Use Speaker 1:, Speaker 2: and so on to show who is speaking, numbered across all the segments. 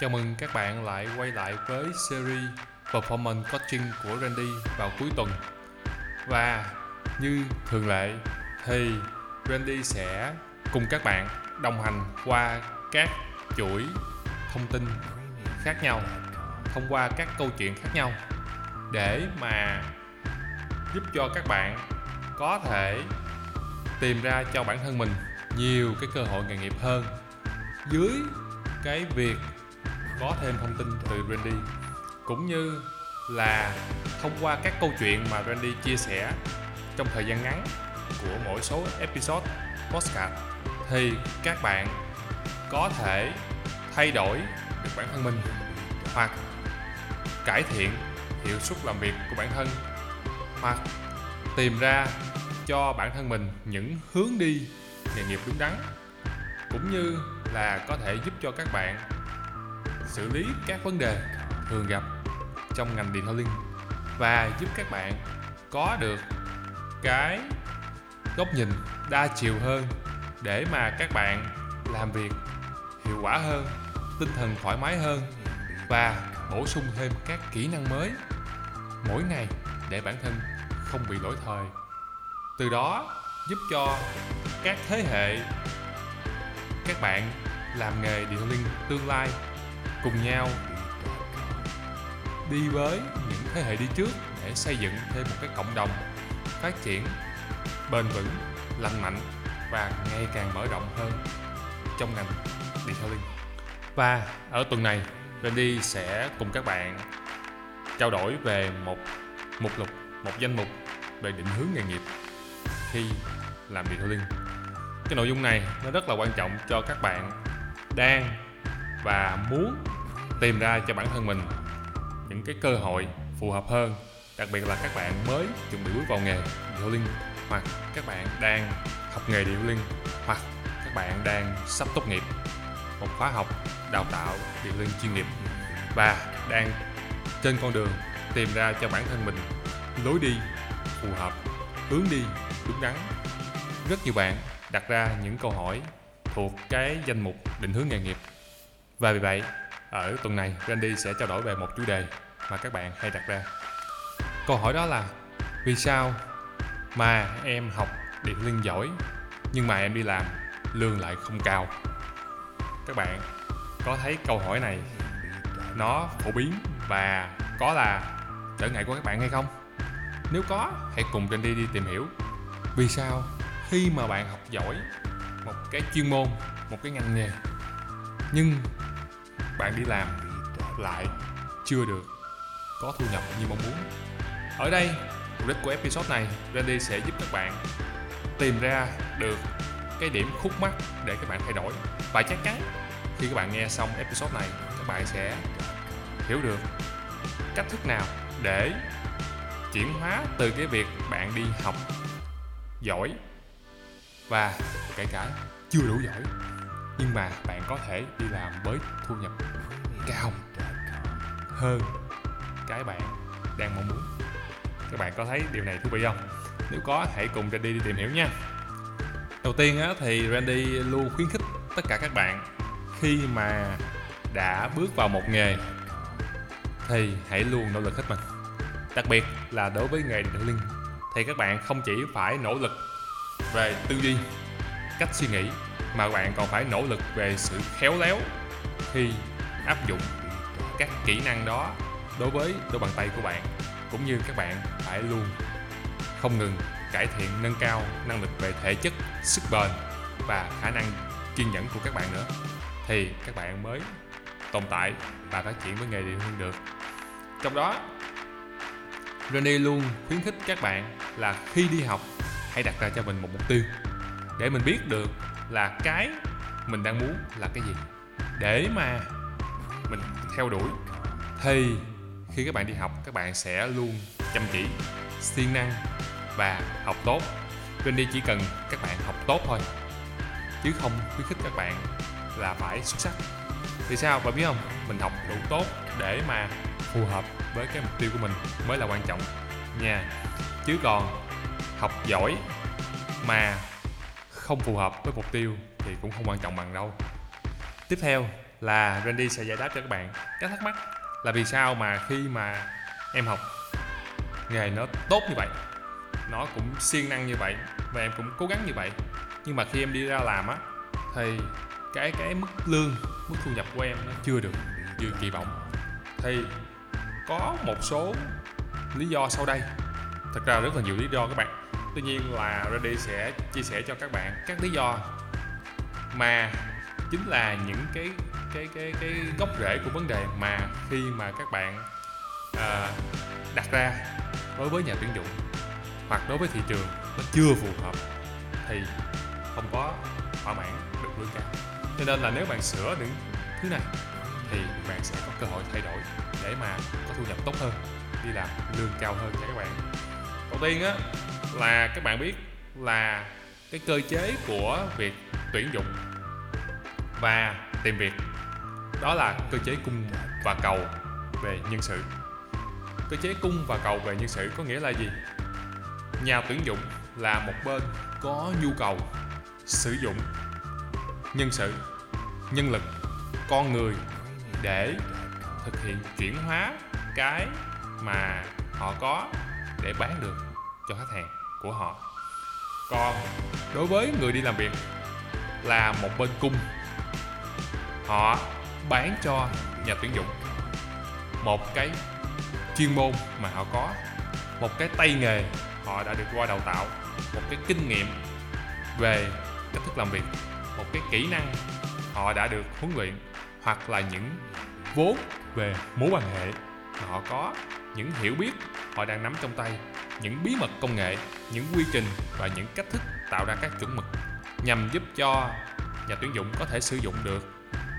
Speaker 1: Chào mừng các bạn lại quay lại với series Performance Coaching của Randy vào cuối tuần. Và như thường lệ, thì Randy sẽ cùng các bạn đồng hành qua các chuỗi thông tin khác nhau, thông qua các câu chuyện khác nhau để mà giúp cho các bạn có thể tìm ra cho bản thân mình nhiều cái cơ hội nghề nghiệp hơn. Dưới cái việc có thêm thông tin từ Randy, cũng như là thông qua các câu chuyện mà Randy chia sẻ trong thời gian ngắn của mỗi số episode, podcast, thì các bạn có thể thay đổi được bản thân mình hoặc cải thiện hiệu suất làm việc của bản thân hoặc tìm ra cho bản thân mình những hướng đi nghề nghiệp đúng đắn, cũng như là có thể giúp cho các bạn xử lý các vấn đề thường gặp trong ngành điện thoại linh và giúp các bạn có được cái góc nhìn đa chiều hơn để mà các bạn làm việc hiệu quả hơn, tinh thần thoải mái hơn và bổ sung thêm các kỹ năng mới mỗi ngày để bản thân không bị lỗi thời. Từ đó giúp cho các thế hệ, các bạn làm nghề điện thoại linh tương lai cùng nhau đi với những thế hệ đi trước để xây dựng thêm một cái cộng đồng phát triển bền vững, lành mạnh và ngày càng mở rộng hơn trong ngành detailing và ở tuần này, Randy sẽ cùng các bạn trao đổi về một mục lục, một danh mục về định hướng nghề nghiệp khi làm detailing cái nội dung này nó rất là quan trọng cho các bạn đang và muốn tìm ra cho bản thân mình những cái cơ hội phù hợp hơn, đặc biệt là các bạn mới chuẩn bị bước vào nghề điệu linh hoặc các bạn đang học nghề điệu linh hoặc các bạn đang sắp tốt nghiệp một khóa học đào tạo điệu linh chuyên nghiệp và đang trên con đường tìm ra cho bản thân mình lối đi phù hợp, hướng đi đúng đắn. Rất nhiều bạn đặt ra những câu hỏi thuộc cái danh mục định hướng nghề nghiệp và vì vậy ở tuần này, Randy sẽ trao đổi về một chủ đề mà các bạn hay đặt ra. Câu hỏi đó là, vì sao mà em học điện linh giỏi, nhưng mà em đi làm lương lại không cao? Các bạn có thấy câu hỏi này, nó phổ biến và có là trở ngại của các bạn hay không? Nếu có, hãy cùng Randy đi tìm hiểu. Vì sao khi mà bạn học giỏi, một cái chuyên môn, một cái ngành nghề, nhưng bạn đi làm lại chưa được có thu nhập như mong muốn. Ở đây, mục đích của episode này, Randy sẽ giúp các bạn tìm ra được cái điểm khúc mắc để các bạn thay đổi. Và chắc chắn, khi các bạn nghe xong episode này, các bạn sẽ hiểu được cách thức nào để chuyển hóa từ cái việc bạn đi học giỏi và kể cả chưa đủ giỏi nhưng mà bạn có thể đi làm với thu nhập cao hơn cái bạn đang mong muốn. Các bạn có thấy điều này thú vị không? Nếu có hãy cùng Randy đi tìm hiểu nha. Đầu tiên á, thì Randy luôn khuyến khích tất cả các bạn khi mà đã bước vào một nghề thì hãy luôn nỗ lực hết mình. Đặc biệt là đối với nghề điện linh thì các bạn không chỉ phải nỗ lực về tư duy cách suy nghĩ mà bạn còn phải nỗ lực về sự khéo léo khi áp dụng các kỹ năng đó đối với đôi bàn tay của bạn, cũng như các bạn phải luôn không ngừng cải thiện, nâng cao năng lực về thể chất, sức bền và khả năng kiên nhẫn của các bạn nữa. Thì các bạn mới tồn tại và phát triển với nghề điện hương được. Trong đó Randy luôn khuyến khích các bạn là khi đi học, hãy đặt ra cho mình một mục tiêu để mình biết được là cái mình đang muốn là cái gì. Để mà mình theo đuổi, thì khi các bạn đi học, các bạn sẽ luôn chăm chỉ, siêng năng và học tốt. Randy chỉ cần các bạn học tốt thôi, chứ không khuyến khích các bạn là phải xuất sắc. Vì sao? Bạn biết không? Mình học đủ tốt để mà phù hợp với cái mục tiêu của mình mới là quan trọng. Nha. Chứ còn học giỏi mà không phù hợp với mục tiêu thì cũng không quan trọng bằng đâu. Tiếp theo là Randy sẽ giải đáp cho các bạn các thắc mắc là vì sao mà khi mà em học nghề nó tốt như vậy, nó cũng siêng năng như vậy và em cũng cố gắng như vậy, nhưng mà khi em đi ra làm á, thì cái cái mức lương, mức thu nhập của em nó chưa được như kỳ vọng. Thì có một số lý do sau đây. Thật ra rất là nhiều lý do các bạn tuy nhiên là Randy sẽ chia sẻ cho các bạn các lý do mà chính là những cái cái cái cái gốc rễ của vấn đề mà khi mà các bạn à, đặt ra đối với nhà tuyển dụng hoặc đối với thị trường nó chưa phù hợp thì không có thỏa mãn được lương cao. Cho nên là nếu bạn sửa những thứ này thì bạn sẽ có cơ hội thay đổi để mà có thu nhập tốt hơn đi làm lương cao hơn cho các bạn. Đầu tiên á là, các bạn biết là cái cơ chế của việc tuyển dụng và tìm việc, đó là cơ chế cung và cầu về nhân sự. Cơ chế cung và cầu về nhân sự có nghĩa là gì? Nhà tuyển dụng là một bên có nhu cầu sử dụng nhân sự, nhân lực, con người để thực hiện chuyển hóa cái mà họ có để bán được cho khách hàng của họ. Còn đối với người đi làm việc là một bên cung, họ bán cho nhà tuyển dụng một cái chuyên môn mà họ có, một cái tay nghề họ đã được qua đào tạo, một cái kinh nghiệm về cách thức làm việc, một cái kỹ năng họ đã được huấn luyện, hoặc là những vốn về mối quan hệ mà họ có những hiểu biết họ đang nắm trong tay, những bí mật công nghệ, những quy trình và những cách thức tạo ra các chuẩn mực nhằm giúp cho nhà tuyển dụng có thể sử dụng được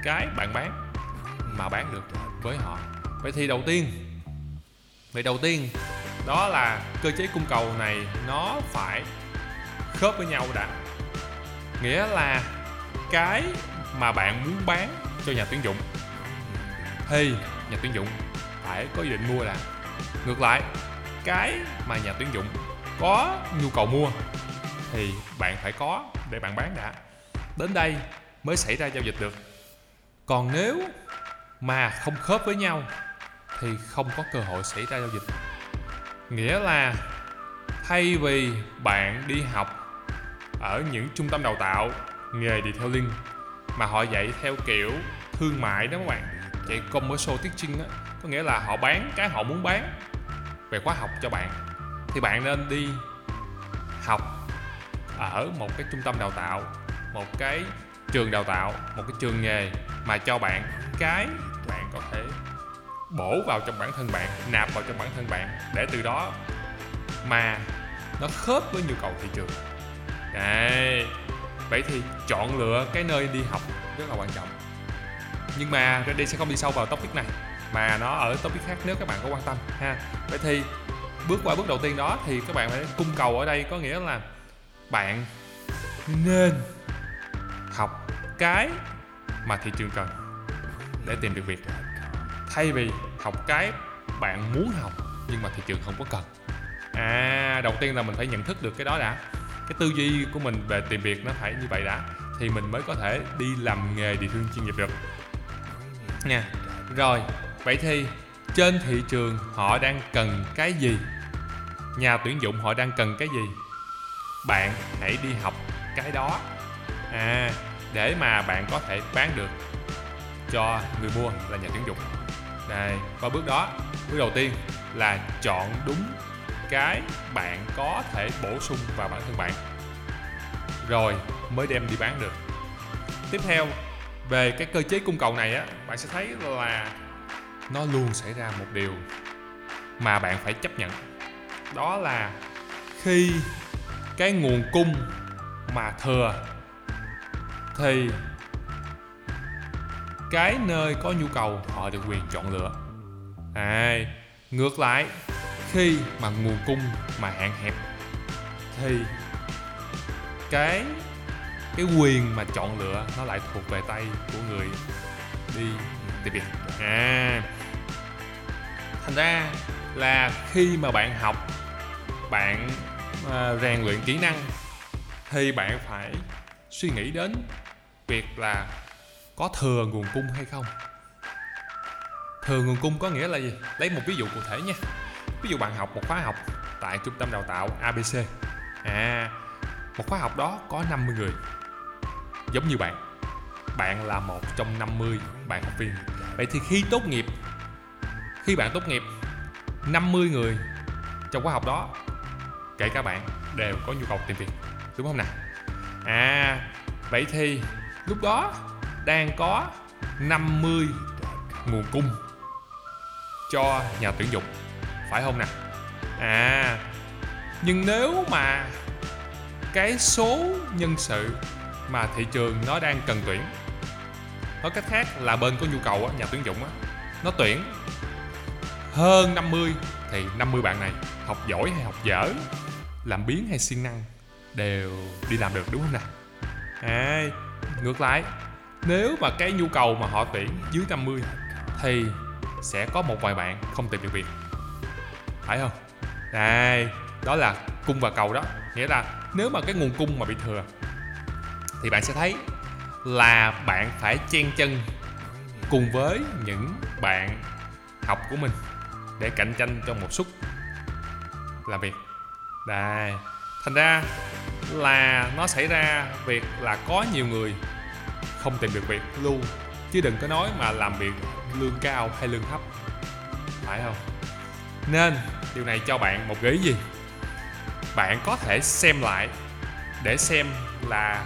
Speaker 1: cái bạn bán mà bán được với họ. Vậy thì đầu tiên, vậy đầu tiên, đó là cơ chế cung cầu này nó phải khớp với nhau đã. Nghĩa là cái mà bạn muốn bán cho nhà tuyển dụng, thì nhà tuyển dụng phải có ý định mua là ngược lại, cái mà nhà tuyển dụng có nhu cầu mua thì bạn phải có để bạn bán đã. Đến đây mới xảy ra giao dịch được. Còn nếu mà không khớp với nhau thì không có cơ hội xảy ra giao dịch. Nghĩa là thay vì bạn đi học ở những trung tâm đào tạo, nghề detailing mà họ dạy theo kiểu thương mại đó các bạn, dạy commercial teaching á, có nghĩa là họ bán cái họ muốn bán về khóa học cho bạn, thì bạn nên đi học ở một cái trung tâm đào tạo, một cái trường đào tạo, một cái trường nghề mà cho bạn cái bạn có thể bổ vào trong bản thân bạn, nạp vào trong bản thân bạn để từ đó mà nó khớp với nhu cầu thị trường Đấy. vậy thì chọn lựa cái nơi đi học rất là quan trọng nhưng mà đây sẽ không đi sâu vào topic này mà nó ở topic khác nếu các bạn có quan tâm, ha. Vậy thì bước qua bước đầu tiên đó thì các bạn phải cung cầu ở đây có nghĩa là bạn nên học cái mà thị trường cần để tìm được việc. Thay vì học cái bạn muốn học nhưng mà thị trường không có cần. À đầu tiên là mình phải nhận thức được cái đó đã. Cái tư duy của mình về tìm việc nó phải như vậy đã, thì mình mới có thể đi làm nghề địa phương chuyên nghiệp được. Nha. Rồi vậy thì, trên thị trường họ đang cần cái gì? Nhà tuyển dụng họ đang cần cái gì? Bạn hãy đi học cái đó. À để mà bạn có thể bán được cho người mua là nhà tuyển dụng. Đây, qua bước đó, bước đầu tiên là chọn đúng cái bạn có thể bổ sung vào bản thân bạn. Rồi, mới đem đi bán được. Tiếp theo, về cái cơ chế cung cầu này á, bạn sẽ thấy là nó luôn xảy ra một điều mà bạn phải chấp nhận. Đó là khi cái nguồn cung mà thừa thì cái nơi có nhu cầu họ được quyền chọn lựa. À ngược lại, khi mà nguồn cung mà hạn hẹp thì cái cái quyền mà chọn lựa nó lại thuộc về tay của người đi tìm việc. À thành ra là khi mà bạn học bạn uh, rèn luyện kỹ năng thì bạn phải suy nghĩ đến việc là có thừa nguồn cung hay không. Thừa nguồn cung có nghĩa là gì? Lấy một ví dụ cụ thể nha. Ví dụ bạn học một khóa học tại trung tâm đào tạo abc à một khóa học đó có 50 người giống như bạn. Bạn là một trong 50 bạn học viên. Vậy thì khi tốt nghiệp khi bạn tốt nghiệp 50 người trong khóa học đó, kể cả bạn, đều có nhu cầu tìm việc. Đúng không nào? À vậy thì lúc đó đang có 50 nguồn cung cho nhà tuyển dụng, phải không nào? À nhưng nếu mà cái số nhân sự mà thị trường nó đang cần tuyển, nói cách khác là bên có nhu cầu nhà tuyển dụng nó tuyển hơn 50 thì 50 bạn này học giỏi hay học dở làm biến hay siêng năng đều đi làm được đúng không nào? À, ngược lại nếu mà cái nhu cầu mà họ tuyển dưới 50 thì sẽ có một vài bạn không tìm được việc. Phải không? Đây đó là cung và cầu đó. Nghĩa là nếu mà cái nguồn cung mà bị thừa thì bạn sẽ thấy là bạn phải chen chân cùng với những bạn học của mình để cạnh tranh trong một suất. Làm việc. Đây. Thành ra là nó xảy ra việc là có nhiều người không tìm được việc luôn, chứ đừng có nói mà làm việc lương cao hay lương thấp. Phải không? Nên điều này cho bạn một gợi ý gì? Bạn có thể xem lại để xem là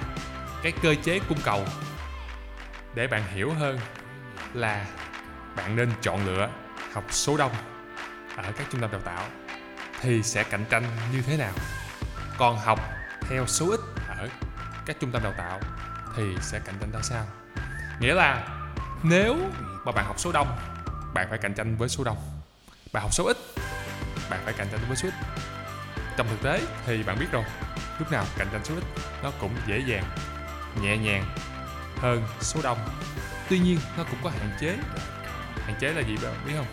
Speaker 1: cái cơ chế cung cầu để bạn hiểu hơn là bạn nên chọn lựa học số đông ở các trung tâm đào tạo thì sẽ cạnh tranh như thế nào? Còn học theo số ít ở các trung tâm đào tạo thì sẽ cạnh tranh ra sao? Nghĩa là nếu mà bạn học số đông, bạn phải cạnh tranh với số đông. Bạn học số ít, bạn phải cạnh tranh với số ít. Trong thực tế thì bạn biết rồi, lúc nào cạnh tranh số ít nó cũng dễ dàng, nhẹ nhàng hơn số đông. Tuy nhiên, nó cũng có hạn chế. Hạn chế là gì bạn biết không?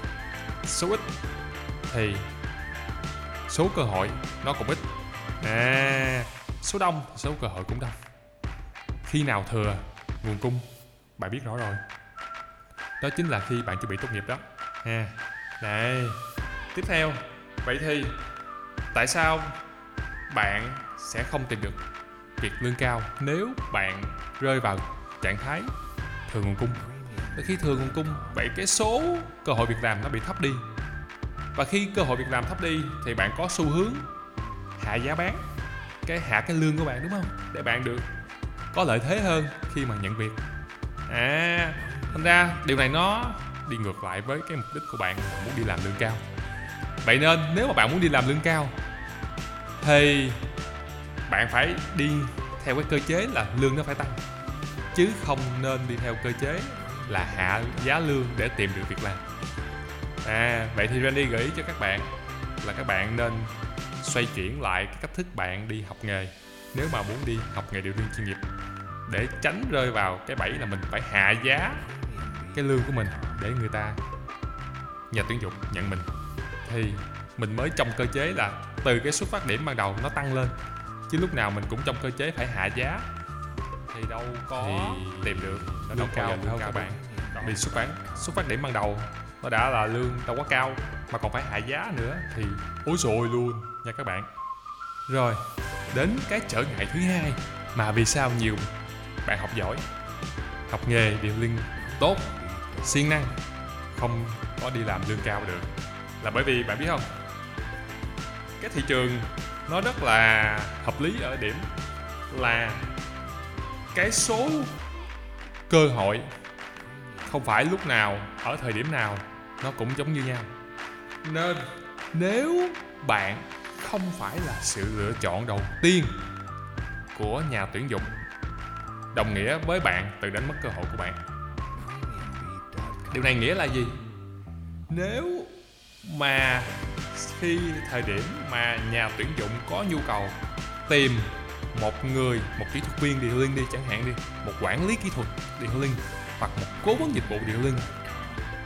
Speaker 1: Số ít thì số cơ hội nó cũng ít. À số đông số cơ hội cũng đông. Khi nào thừa nguồn cung, bạn biết rõ rồi. Đó chính là khi bạn chuẩn bị tốt nghiệp đó. À, ha đây tiếp theo. Vậy thì tại sao bạn sẽ không tìm được việc lương cao nếu bạn rơi vào trạng thái thừa nguồn cung? Khi thừa nguồn cung, vậy cái số cơ hội việc làm nó bị thấp đi và khi cơ hội việc làm thấp đi, thì bạn có xu hướng hạ giá bán, cái hạ cái lương của bạn, đúng không? Để bạn được có lợi thế hơn khi mà nhận việc. À thành ra điều này nó đi ngược lại với cái mục đích của bạn muốn đi làm lương cao. Vậy nên nếu mà bạn muốn đi làm lương cao, thì bạn phải đi theo cái cơ chế là lương nó phải tăng, chứ không nên đi theo cơ chế là hạ giá lương để tìm được việc làm à vậy thì Randy gợi ý cho các bạn là các bạn nên xoay chuyển lại cái cách thức bạn đi học nghề. Nếu mà muốn đi học nghề điều lương chuyên nghiệp để tránh rơi vào cái bẫy là mình phải hạ giá cái lương của mình để người ta nhà tuyển dụng nhận mình. Thì mình mới trong cơ chế là từ cái xuất phát điểm ban đầu nó tăng lên chứ lúc nào mình cũng trong cơ chế phải hạ giá. Thì đâu có thì tìm được nó đâu cao hơn các bạn vì xuất phát xuất phát điểm ban đầu nó đã là lương đâu quá cao, mà còn phải hạ giá nữa thì ối rồi luôn nha các bạn. Rồi, đến cái trở ngại thứ hai, mà vì sao nhiều bạn học giỏi, học nghề điều linh tốt, siêng năng, không có đi làm lương cao được? Là bởi vì bạn biết không, cái thị trường nó rất là hợp lý ở điểm là cái số cơ hội không phải lúc nào, ở thời điểm nào nó cũng giống như nhau. Nên nếu bạn không phải là sự lựa chọn đầu tiên của nhà tuyển dụng, đồng nghĩa với bạn tự đánh mất cơ hội của bạn. Điều này nghĩa là gì? Nếu mà khi thời điểm mà nhà tuyển dụng có nhu cầu tìm một người, một kỹ thuật viên điều linh đi chẳng hạn đi, một quản lý kỹ thuật điều linh hoặc một cố vấn dịch vụ điều linh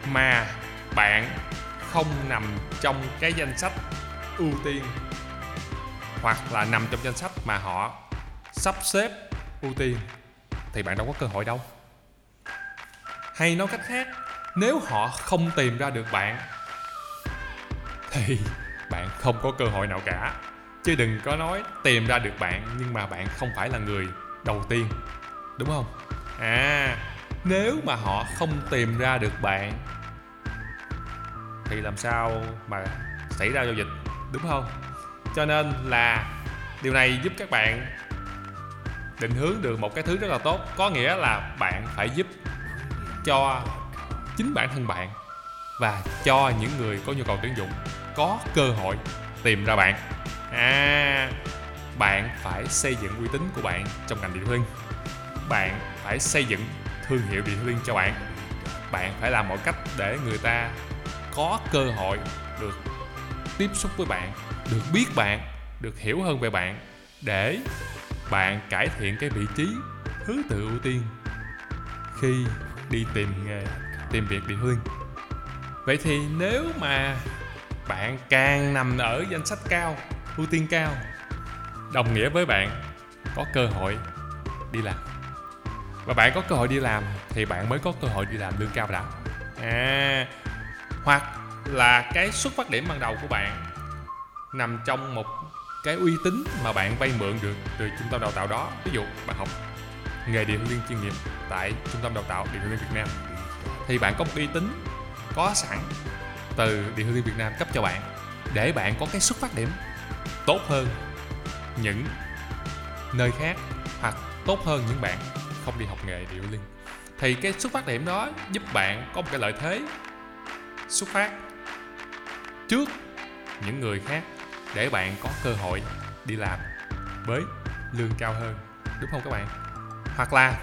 Speaker 1: mà bạn không nằm trong cái danh sách ưu tiên hoặc là nằm trong danh sách mà họ sắp xếp ưu tiên, thì bạn đâu có cơ hội đâu. Hay nói cách khác, nếu họ không tìm ra được bạn, thì bạn không có cơ hội nào cả. Chứ đừng có nói tìm ra được bạn nhưng mà bạn không phải là người đầu tiên, đúng không? À nếu mà họ không tìm ra được bạn thì làm sao mà xảy ra giao dịch, đúng không? Cho nên là điều này giúp các bạn định hướng được một cái thứ rất là tốt, có nghĩa là bạn phải giúp cho chính bản thân bạn và cho những người có nhu cầu tuyển dụng có cơ hội tìm ra bạn. À bạn phải xây dựng uy tín của bạn trong ngành điện linh bạn phải xây dựng thương hiệu điện linh cho bạn. Bạn phải làm mọi cách để người ta có cơ hội được tiếp xúc với bạn, được biết bạn, được hiểu hơn về bạn để bạn cải thiện cái vị trí thứ tự ưu tiên khi đi tìm nghề tìm việc điện phương. Vậy thì nếu mà bạn càng nằm ở danh sách cao, ưu tiên cao, đồng nghĩa với bạn có cơ hội đi làm. Và bạn có cơ hội đi làm thì bạn mới có cơ hội đi làm lương cao đã à hoặc là cái xuất phát điểm ban đầu của bạn nằm trong một cái uy tín mà bạn vay mượn được từ trung tâm đào tạo đó. Ví dụ bạn học nghề điện viên chuyên nghiệp tại trung tâm đào tạo điện viên Việt Nam, thì bạn có một uy tín có sẵn từ điện viên Việt Nam cấp cho bạn để bạn có cái xuất phát điểm tốt hơn những nơi khác hoặc tốt hơn những bạn không đi học nghề điện liên thì cái xuất phát điểm đó giúp bạn có một cái lợi thế xuất phát trước những người khác để bạn có cơ hội đi làm với lương cao hơn, đúng không các bạn? Hoặc là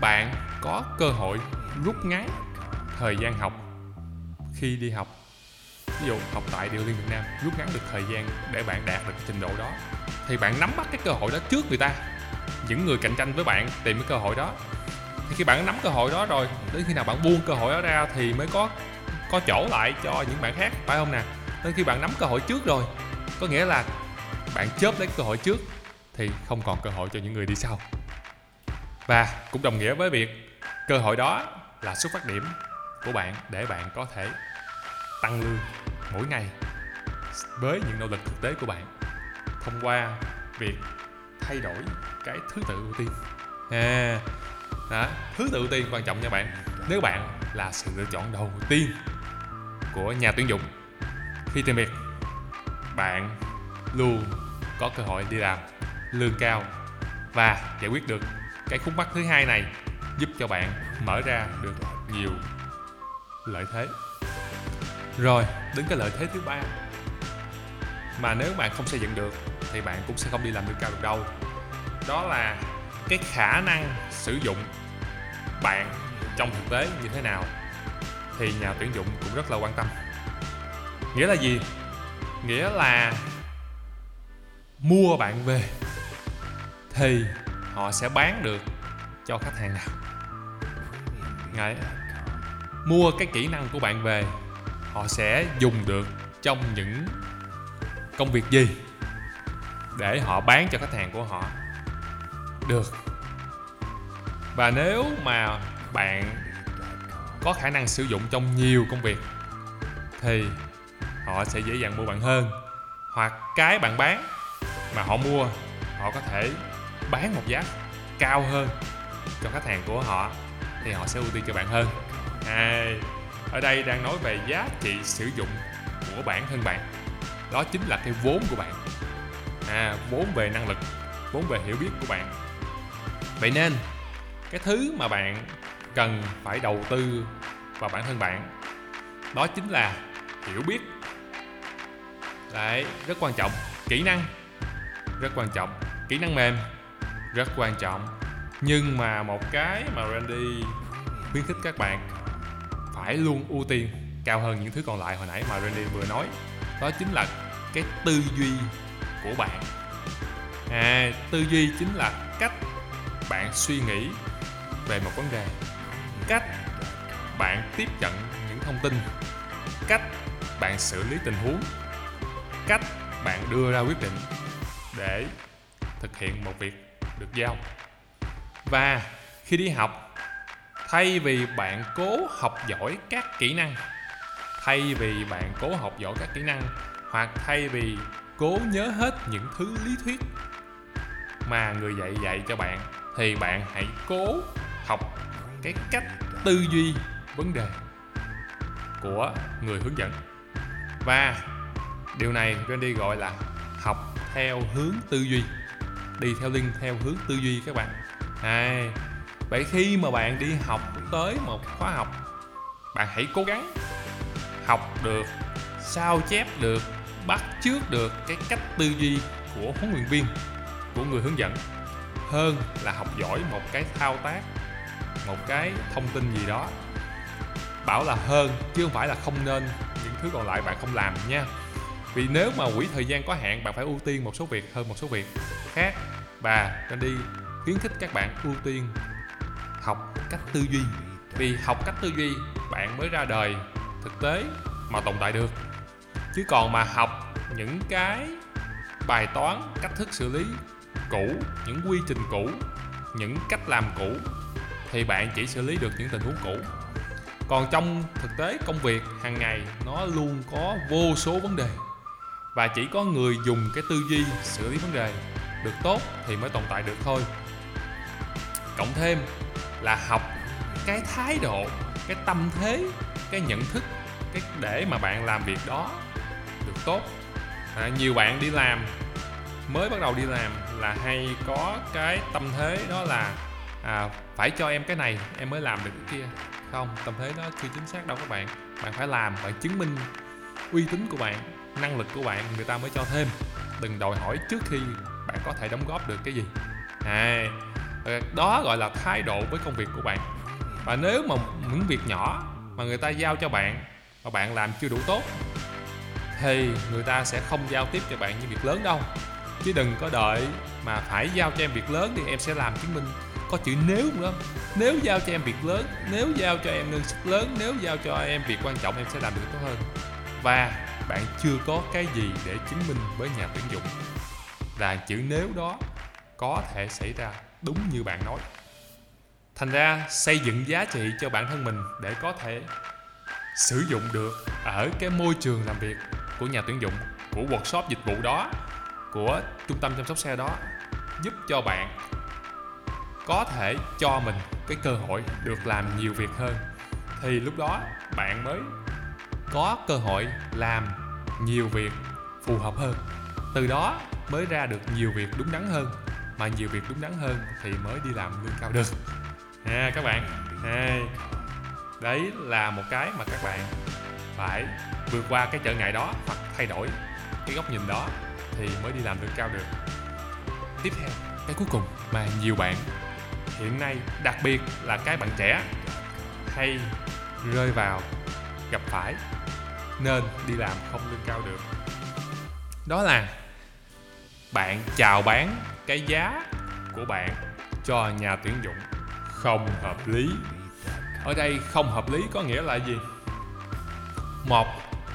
Speaker 1: bạn có cơ hội rút ngắn thời gian học khi đi học. Ví dụ học tại điều liên việt nam, rút ngắn được thời gian để bạn đạt được trình độ đó. Thì bạn nắm bắt cái cơ hội đó trước người ta. Những người cạnh tranh với bạn tìm cái cơ hội đó. Thì khi bạn nắm cơ hội đó rồi, đến khi nào bạn buông cơ hội đó ra thì mới có có chỗ lại cho những bạn khác phải không nè? Nên khi bạn nắm cơ hội trước rồi có nghĩa là bạn chớp lấy cơ hội trước thì không còn cơ hội cho những người đi sau. Và cũng đồng nghĩa với việc cơ hội đó là xuất phát điểm của bạn để bạn có thể tăng lương mỗi ngày với những nỗ lực thực tế của bạn thông qua việc thay đổi cái thứ tự ưu tiên. À, đó, thứ tự ưu tiên quan trọng nha bạn. Nếu bạn là sự lựa chọn đầu tiên của nhà tuyển dụng. Khi tìm việc, bạn luôn có cơ hội đi làm lương cao và giải quyết được cái khúc mắc thứ hai này, giúp cho bạn mở ra được nhiều lợi thế. Rồi, đến cái lợi thế thứ ba. Mà nếu bạn không xây dựng được, thì bạn cũng sẽ không đi làm lương cao được đâu. Đó là cái khả năng sử dụng bạn trong thực tế như thế nào thì nhà tuyển dụng cũng rất là quan tâm. Nghĩa là gì? Nghĩa là mua bạn về thì họ sẽ bán được cho khách hàng nào. Đấy. mua cái kỹ năng của bạn về, họ sẽ dùng được trong những công việc gì để họ bán cho khách hàng của họ được. Và nếu mà bạn có khả năng sử dụng trong nhiều công việc thì họ sẽ dễ dàng mua bạn hơn. Hoặc cái bạn bán mà họ mua họ có thể bán một giá cao hơn cho khách hàng của họ thì họ sẽ ưu tiên cho bạn hơn. À, ở đây đang nói về giá trị sử dụng của bản thân bạn. Đó chính là cái vốn của bạn. À vốn về năng lực vốn về hiểu biết của bạn. Vậy nên cái thứ mà bạn cần phải đầu tư vào bản thân bạn. Đó chính là hiểu biết. Đấy, rất quan trọng. Kỹ năng, rất quan trọng. Kỹ năng mềm, rất quan trọng. Nhưng mà một cái mà Randy khuyến khích các bạn phải luôn ưu tiên cao hơn những thứ còn lại hồi nãy mà Randy vừa nói, đó chính là cái tư duy của bạn. À tư duy chính là cách bạn suy nghĩ về một vấn đề cách bạn tiếp nhận những thông tin, cách bạn xử lý tình huống, cách bạn đưa ra quyết định để thực hiện một việc được giao. Và khi đi học, thay vì bạn cố học giỏi các kỹ năng, thay vì bạn cố học giỏi các kỹ năng, hoặc thay vì cố nhớ hết những thứ lý thuyết mà người dạy dạy cho bạn, thì bạn hãy cố học cái cách tư duy vấn đề của người hướng dẫn. Và điều này Randy gọi là học theo hướng tư duy. Đi theo link theo hướng tư duy các bạn. À, vậy khi mà bạn đi học tới một khóa học bạn hãy cố gắng học được sao chép được bắt chước được cái cách tư duy của huấn luyện viên của người hướng dẫn hơn là học giỏi một cái thao tác một cái thông tin gì đó, bảo là hơn, chứ không phải là không nên những thứ còn lại bạn không làm nha. Vì nếu mà quỹ thời gian có hạn, bạn phải ưu tiên một số việc hơn một số việc khác. Và nên đi khuyến khích các bạn ưu tiên học cách tư duy. Vì học cách tư duy, bạn mới ra đời thực tế mà tồn tại được. Chứ còn mà học những cái bài toán, cách thức xử lý cũ, những quy trình cũ, những cách làm cũ thì bạn chỉ xử lý được những tình huống cũ. Còn trong thực tế công việc hàng ngày nó luôn có vô số vấn đề. Và chỉ có người dùng cái tư duy xử lý vấn đề được tốt thì mới tồn tại được thôi. Cộng thêm là học cái thái độ cái tâm thế cái nhận thức cái để mà bạn làm việc đó được tốt. À, nhiều bạn đi làm mới bắt đầu đi làm là hay có cái tâm thế đó là à, phải cho em cái này em mới làm được cái kia. Không tâm thế đó chưa chính xác đâu các bạn. Bạn phải làm bạn chứng minh uy tín của bạn năng lực của bạn người ta mới cho thêm. Đừng đòi hỏi trước khi bạn có thể đóng góp được cái gì. À, đó gọi là thái độ với công việc của bạn. Và nếu mà những việc nhỏ mà người ta giao cho bạn mà bạn làm chưa đủ tốt thì người ta sẽ không giao tiếp cho bạn những việc lớn đâu. Chứ đừng có đợi mà phải giao cho em việc lớn thì em sẽ làm chứng minh có chữ nếu nữa nếu giao cho em việc lớn, nếu giao cho em ngân sách lớn, nếu giao cho em việc quan trọng, em sẽ làm được tốt hơn. Và bạn chưa có cái gì để chứng minh với nhà tuyển dụng là chữ nếu đó có thể xảy ra đúng như bạn nói. Thành ra, xây dựng giá trị cho bản thân mình để có thể sử dụng được ở cái môi trường làm việc của nhà tuyển dụng, của workshop dịch vụ đó, của trung tâm chăm sóc xe đó, giúp cho bạn có thể cho mình cái cơ hội được làm nhiều việc hơn. Thì lúc đó bạn mới có cơ hội làm nhiều việc phù hợp hơn. Từ đó mới ra được nhiều việc đúng đắn hơn. Mà nhiều việc đúng đắn hơn thì mới đi làm lương cao được. À, các bạn. À, đấy là một cái mà các bạn phải vượt qua cái trở ngại đó hoặc thay đổi cái góc nhìn đó thì mới đi làm lương cao được. Tiếp theo cái cuối cùng mà nhiều bạn hiện nay, đặc biệt là cái bạn trẻ hay rơi vào gặp phải nên đi làm không lương cao được. Đó là bạn chào bán cái giá của bạn cho nhà tuyển dụng. Không hợp lý. Ở đây không hợp lý có nghĩa là gì? Một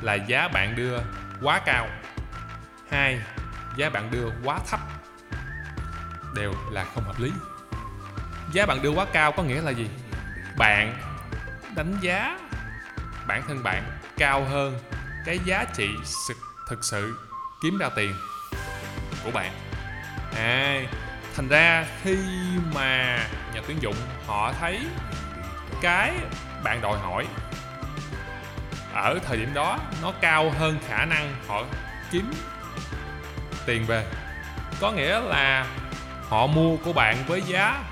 Speaker 1: là giá bạn đưa quá cao. Hai, giá bạn đưa quá thấp. Đều là không hợp lý giá bạn đưa quá cao có nghĩa là gì? Bạn đánh giá bản thân bạn cao hơn cái giá trị thực sự kiếm ra tiền của bạn. À thành ra khi mà nhà tuyển dụng họ thấy cái bạn đòi hỏi ở thời điểm đó nó cao hơn khả năng họ kiếm tiền về, có nghĩa là họ mua của bạn với giá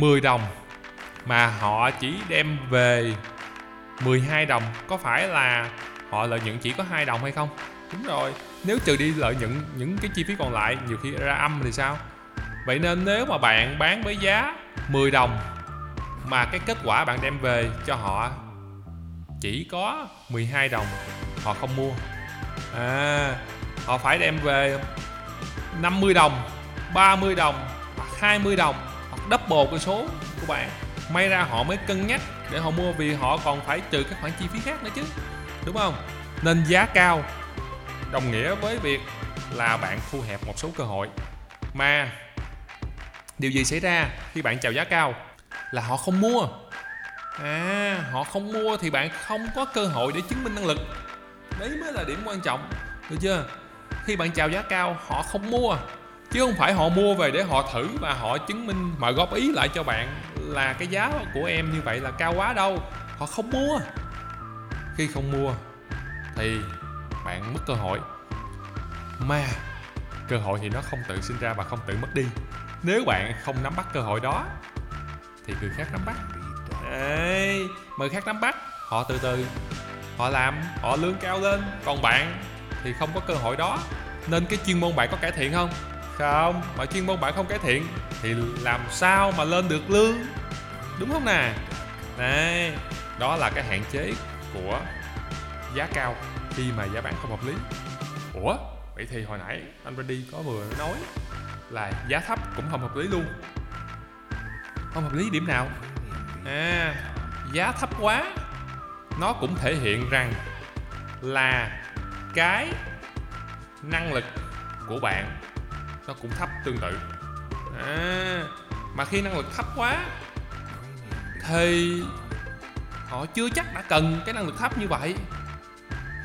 Speaker 1: 10 đồng mà họ chỉ đem về 12 đồng có phải là họ lợi nhuận chỉ có 2 đồng hay không? Đúng rồi, nếu trừ đi lợi nhuận những cái chi phí còn lại nhiều khi ra âm thì sao? Vậy nên nếu mà bạn bán với giá 10 đồng mà cái kết quả bạn đem về cho họ chỉ có 12 đồng họ không mua à họ phải đem về 50 đồng 30 đồng 20 đồng hoặc double cái số của bạn. May ra họ mới cân nhắc để họ mua vì họ còn phải trừ các khoản chi phí khác nữa chứ. Đúng không? Nên giá cao đồng nghĩa với việc là bạn thu hẹp một số cơ hội. Mà điều gì xảy ra khi bạn chào giá cao? Là họ không mua. À họ không mua thì bạn không có cơ hội để chứng minh năng lực. Đấy mới là điểm quan trọng, được chưa? Khi bạn chào giá cao, họ không mua chứ không phải họ mua về để họ thử và họ chứng minh mà góp ý lại cho bạn là cái giá của em như vậy là cao quá đâu. Họ không mua. Khi không mua thì bạn mất cơ hội. Mà cơ hội thì nó không tự sinh ra và không tự mất đi. Nếu bạn không nắm bắt cơ hội đó thì người khác nắm bắt. Ê, người khác nắm bắt họ từ từ họ làm họ lương cao lên. Còn bạn thì không có cơ hội đó. Nên cái chuyên môn bạn có cải thiện không? Không? Mà chuyên môn bạn không cải thiện thì làm sao mà lên được lương? Đúng không nè? Này, đó là cái hạn chế của giá cao khi mà giá bán không hợp lý. Ủa? Vậy thì hồi nãy anh Randy có vừa nói là giá thấp cũng không hợp lý luôn. Không hợp lý điểm nào? À giá thấp quá. Nó cũng thể hiện rằng là cái năng lực của bạn nó cũng thấp tương tự. À, mà khi năng lực thấp quá thì họ chưa chắc đã cần cái năng lực thấp như vậy.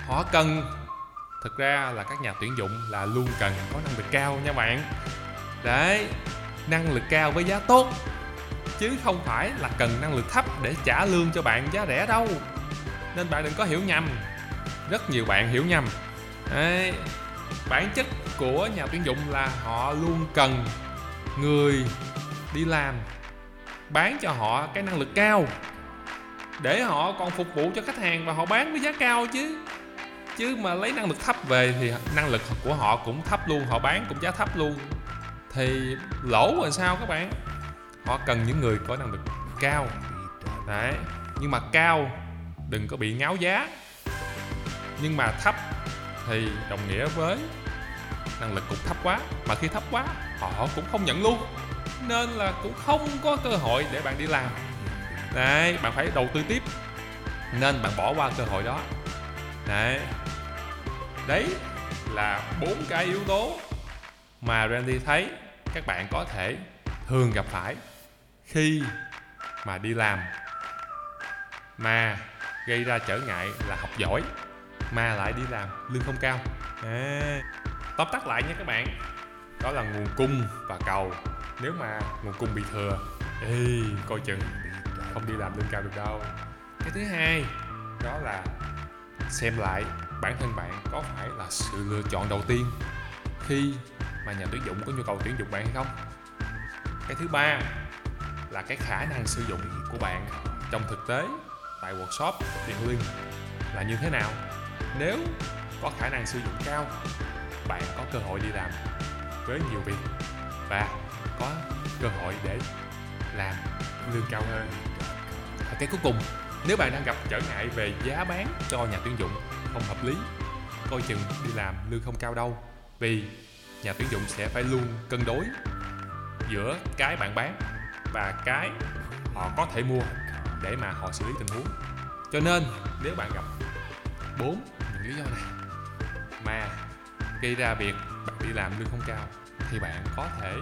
Speaker 1: Họ cần thực ra là các nhà tuyển dụng là luôn cần có năng lực cao nha bạn. Đấy năng lực cao với giá tốt chứ không phải là cần năng lực thấp để trả lương cho bạn giá rẻ đâu. Nên bạn đừng có hiểu nhầm. Rất nhiều bạn hiểu nhầm. Đấy bản chất của nhà tuyển dụng là họ luôn cần người đi làm, bán cho họ cái năng lực cao, để họ còn phục vụ cho khách hàng và họ bán với giá cao chứ. Chứ mà lấy năng lực thấp về thì năng lực của họ cũng thấp luôn, họ bán cũng giá thấp luôn. Thì lỗ rồi sao các bạn? Họ cần những người có năng lực cao. Đấy, nhưng mà cao, đừng có bị ngáo giá. Nhưng mà thấp thì đồng nghĩa với năng lực cũng thấp quá mà khi thấp quá họ cũng không nhận luôn. Nên là cũng không có cơ hội để bạn đi làm. Đấy bạn phải đầu tư tiếp. Nên bạn bỏ qua cơ hội đó. Đấy. Đấy là bốn cái yếu tố mà Randy thấy các bạn có thể thường gặp phải khi mà đi làm. Mà gây ra trở ngại là học giỏi mà lại đi làm lương không cao. À, tóm tắt lại nha các bạn. Đó là nguồn cung và cầu. Nếu mà nguồn cung bị thừa, ê, coi chừng không đi làm lương cao được đâu. Cái thứ hai, đó là xem lại bản thân bạn có phải là sự lựa chọn đầu tiên khi mà nhà tuyển dụng có nhu cầu tuyển dụng bạn hay không. Cái thứ ba là cái khả năng sử dụng của bạn trong thực tế tại workshop điện là như thế nào. Nếu có khả năng sử dụng cao bạn có cơ hội đi làm với nhiều việc và có cơ hội để làm lương cao hơn. Và cái cuối cùng, nếu bạn đang gặp trở ngại về giá bán cho nhà tuyển dụng không hợp lý, coi chừng đi làm lương không cao đâu, vì nhà tuyển dụng sẽ phải luôn cân đối giữa cái bạn bán và cái họ có thể mua để mà họ xử lý tình huống. Cho nên, nếu bạn gặp bốn những lý do này mà gây ra việc bạn đi làm lương không cao thì bạn có thể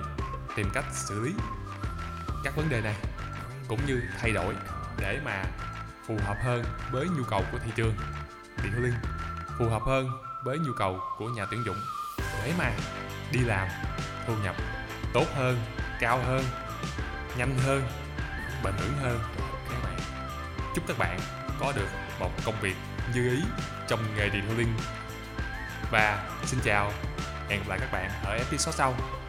Speaker 1: tìm cách xử lý các vấn đề này cũng như thay đổi để mà phù hợp hơn với nhu cầu của thị trường. Điện linh phù hợp hơn với nhu cầu của nhà tuyển dụng để mà đi làm, thu nhập tốt hơn, cao hơn, nhanh hơn, bền vững hơn. Các bạn, chúc các bạn có được một công việc như ý trong nghề điện linh và xin chào hẹn gặp lại các bạn ở episode sau.